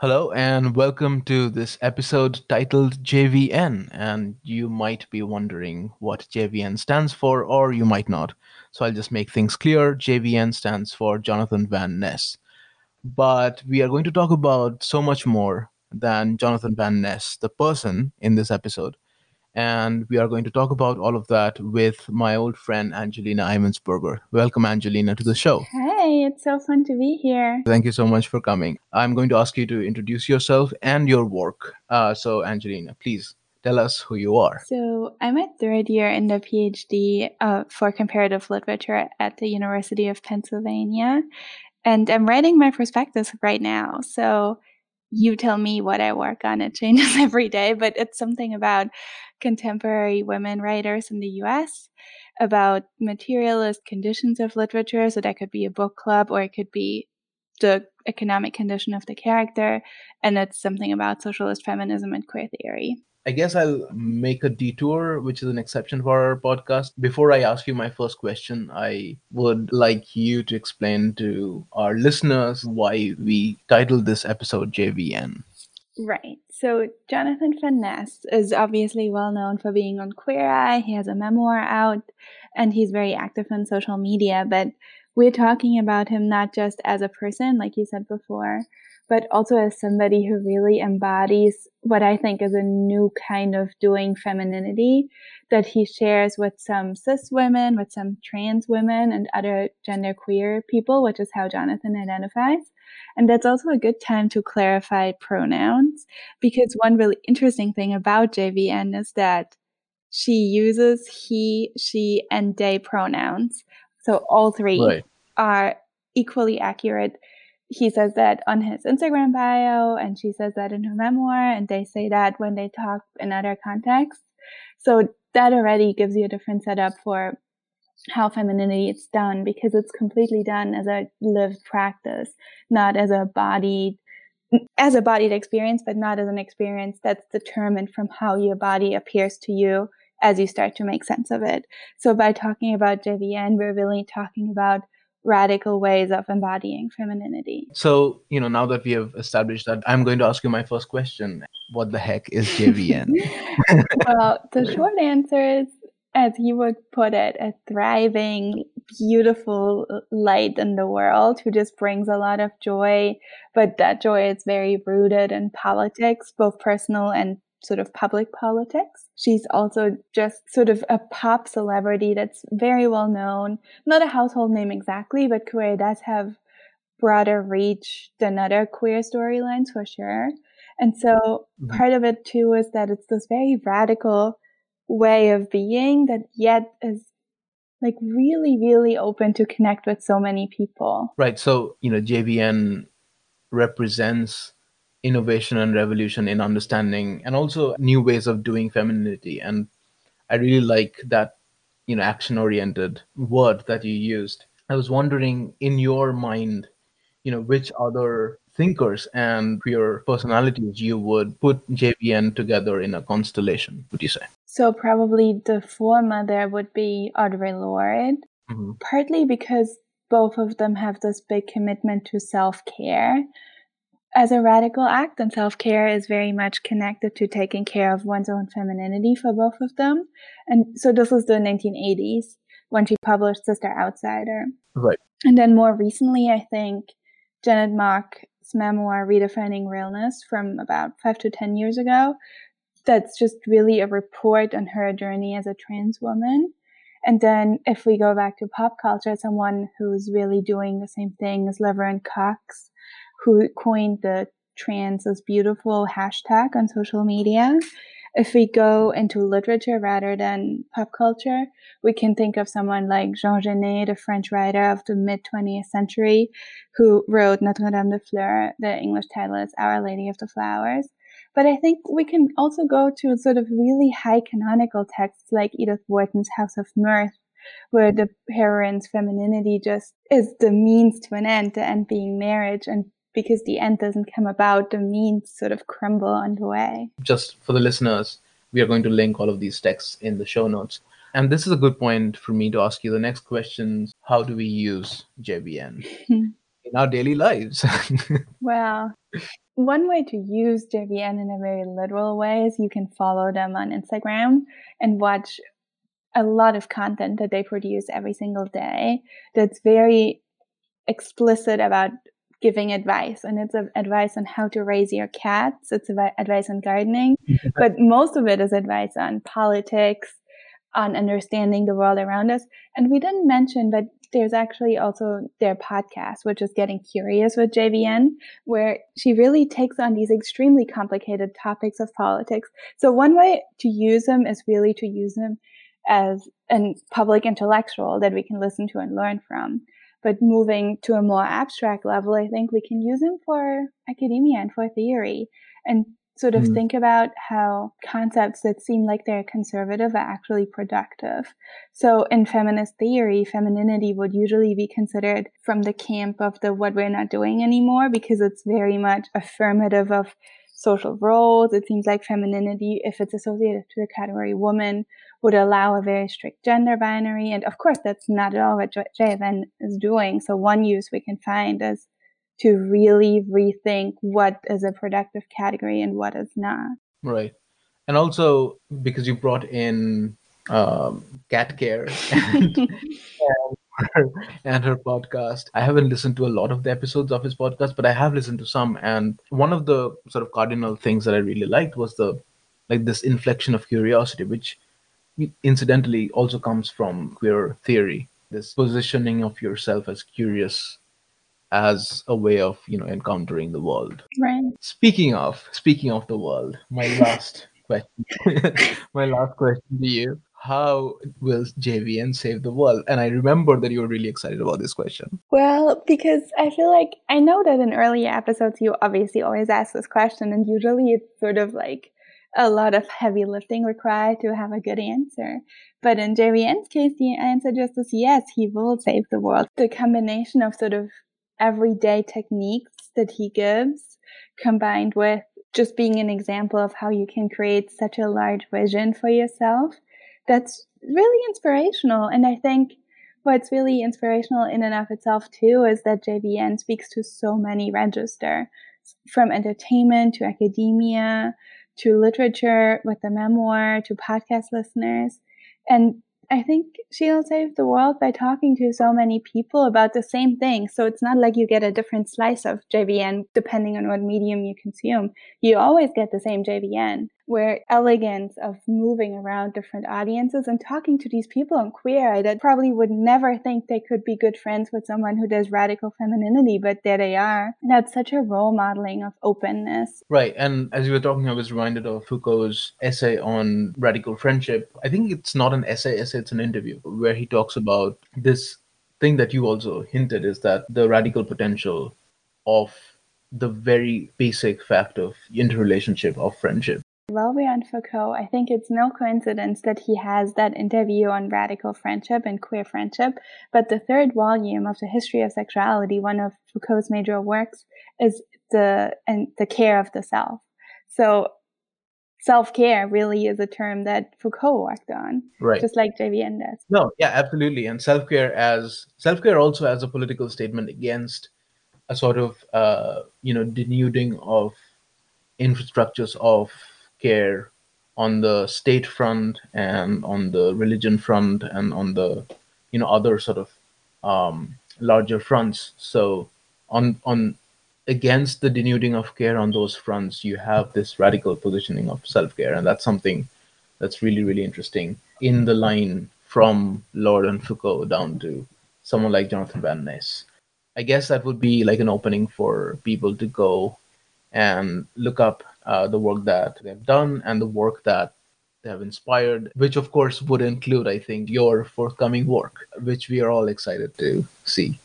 Hello, and welcome to this episode titled JVN. And you might be wondering what JVN stands for, or you might not. So I'll just make things clear. JVN stands for Jonathan Van Ness. But we are going to talk about so much more than Jonathan Van Ness, the person, in this episode. And we are going to talk about all of that with my old friend Angelina Ivensberger. Welcome, Angelina, to the show. Hey, it's so fun to be here. Thank you so much for coming. I'm going to ask you to introduce yourself and your work. Uh, so, Angelina, please tell us who you are. So, I'm a third year in the PhD uh, for comparative literature at the University of Pennsylvania. And I'm writing my prospectus right now. So, you tell me what I work on. It changes every day, but it's something about contemporary women writers in the US, about materialist conditions of literature. So that could be a book club or it could be the economic condition of the character. And it's something about socialist feminism and queer theory. I guess I'll make a detour, which is an exception for our podcast. Before I ask you my first question, I would like you to explain to our listeners why we titled this episode JVN. Right. So Jonathan Van Ness is obviously well known for being on Queer Eye. He has a memoir out and he's very active on social media, but we're talking about him not just as a person, like you said before, but also as somebody who really embodies what I think is a new kind of doing femininity that he shares with some cis women, with some trans women, and other genderqueer people, which is how Jonathan identifies. And that's also a good time to clarify pronouns because one really interesting thing about JVN is that she uses he, she, and they pronouns. So all three Right. are equally accurate he says that on his Instagram bio, and she says that in her memoir, and they say that when they talk in other contexts. So that already gives you a different setup for how femininity is done because it's completely done as a lived practice, not as a bodied as a bodied experience, but not as an experience that's determined from how your body appears to you as you start to make sense of it. So by talking about JVN, we're really talking about radical ways of embodying femininity. So, you know, now that we have established that, I'm going to ask you my first question. What the heck is JVN? well, the short answer is, as you would put it, a thriving, beautiful light in the world who just brings a lot of joy. But that joy is very rooted in politics, both personal and sort of public politics. She's also just sort of a pop celebrity that's very well known. Not a household name exactly, but queer does have broader reach than other queer storylines for sure. And so Mhm. part of it too is that it's this very radical way of being that yet is like really, really open to connect with so many people. right. So, you know, JVN represents innovation and revolution in understanding and also new ways of doing femininity. And I really like that you know action oriented word that you used. I was wondering in your mind, you know, which other thinkers and queer personalities you would put JVN together in a constellation, would you say? So probably the former there would be Audre Lorde, mm-hmm. partly because both of them have this big commitment to self-care as a radical act and self-care is very much connected to taking care of one's own femininity for both of them. And so this was the 1980s when she published sister outsider. Right. And then more recently i think janet mock's memoir redefining realness from about five to ten years ago that's just really a report on her journey as a trans woman. And then if we go back to pop culture someone who's really doing the same thing as laverne cox who coined the trans is beautiful hashtag on social media. If we go into literature rather than pop culture, we can think of someone like Jean Genet, the French writer of the mid 20th century, who wrote Notre Dame de Fleurs. The English title is Our Lady of the Flowers. But I think we can also go to sort of really high canonical texts like Edith Wharton's House of Mirth, where the heroine's femininity just is the means to an end, the end being marriage, and because the end doesn't come about, the means sort of crumble on the way. Just for the listeners, we are going to link all of these texts in the show notes. And this is a good point for me to ask you the next question How do we use JVN in our daily lives? well, one way to use JVN in a very literal way is you can follow them on Instagram and watch a lot of content that they produce every single day that's very explicit about giving advice and it's advice on how to raise your cats it's advice on gardening mm-hmm. but most of it is advice on politics on understanding the world around us and we didn't mention but there's actually also their podcast which is getting curious with jvn where she really takes on these extremely complicated topics of politics. So one way to use them is really to use them as a public intellectual that we can listen to and learn from but moving to a more abstract level, I think we can use them for academia and for theory and sort of mm. think about how concepts that seem like they're conservative are actually productive. So in feminist theory, femininity would usually be considered from the camp of the what we're not doing anymore because it's very much affirmative of social roles. It seems like femininity, if it's associated to the category woman, would allow a very strict gender binary. And of course, that's not at all what JVN is doing. So one use we can find is to really rethink what is a productive category and what is not. Right. And also because you brought in um, cat care and, and and her podcast. I haven't listened to a lot of the episodes of his podcast, but I have listened to some. And one of the sort of cardinal things that I really liked was the like this inflection of curiosity, which incidentally also comes from queer theory. This positioning of yourself as curious as a way of you know encountering the world. Right. Speaking of speaking of the world, my last question, my last question to you how will JVN save the world? And I remember that you were really excited about this question. Well, because I feel like I know that in earlier episodes you obviously always ask this question, and usually it's sort of like a lot of heavy lifting required to have a good answer. But in JVN's case, the answer just is yes, he will save the world. The combination of sort of everyday techniques that he gives combined with just being an example of how you can create such a large vision for yourself that's really inspirational. And I think what's really inspirational in and of itself too is that JVN speaks to so many register from entertainment to academia to literature with the memoir to podcast listeners. And I think she'll save the world by talking to so many people about the same thing. So it's not like you get a different slice of JVN depending on what medium you consume. You always get the same JVN where elegance of moving around different audiences and talking to these people on queer eye that probably would never think they could be good friends with someone who does radical femininity, but there they are. That's such a role modeling of openness. Right. And as you were talking, I was reminded of Foucault's essay on radical friendship. I think it's not an essay, essay, it's an interview where he talks about this thing that you also hinted is that the radical potential of the very basic fact of interrelationship of friendship While we're on Foucault, I think it's no coincidence that he has that interview on radical friendship and queer friendship. But the third volume of the history of sexuality, one of Foucault's major works, is the and the care of the self. So self care really is a term that Foucault worked on, right? Just like JVN does. No, yeah, absolutely. And self care as self care also as a political statement against a sort of uh, you know denuding of infrastructures of care on the state front and on the religion front and on the you know other sort of um, larger fronts. So on on against the denuding of care on those fronts, you have this radical positioning of self care, and that's something that's really really interesting in the line from Lorde and Foucault down to someone like Jonathan Van Ness. I guess that would be like an opening for people to go and look up uh, the work that they've done and the work that they have inspired, which of course would include, I think, your forthcoming work, which we are all excited to see.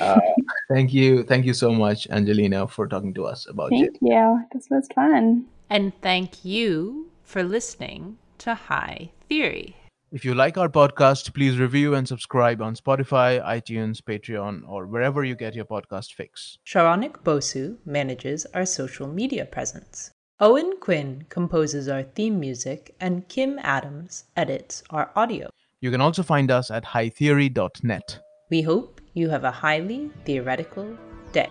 Uh, thank you, thank you so much, Angelina, for talking to us about it. Thank you. This was fun. And thank you for listening to High Theory. If you like our podcast, please review and subscribe on Spotify, iTunes, Patreon, or wherever you get your podcast fix. Saronik Bosu manages our social media presence. Owen Quinn composes our theme music, and Kim Adams edits our audio. You can also find us at hightheory.net. We hope you have a highly theoretical day.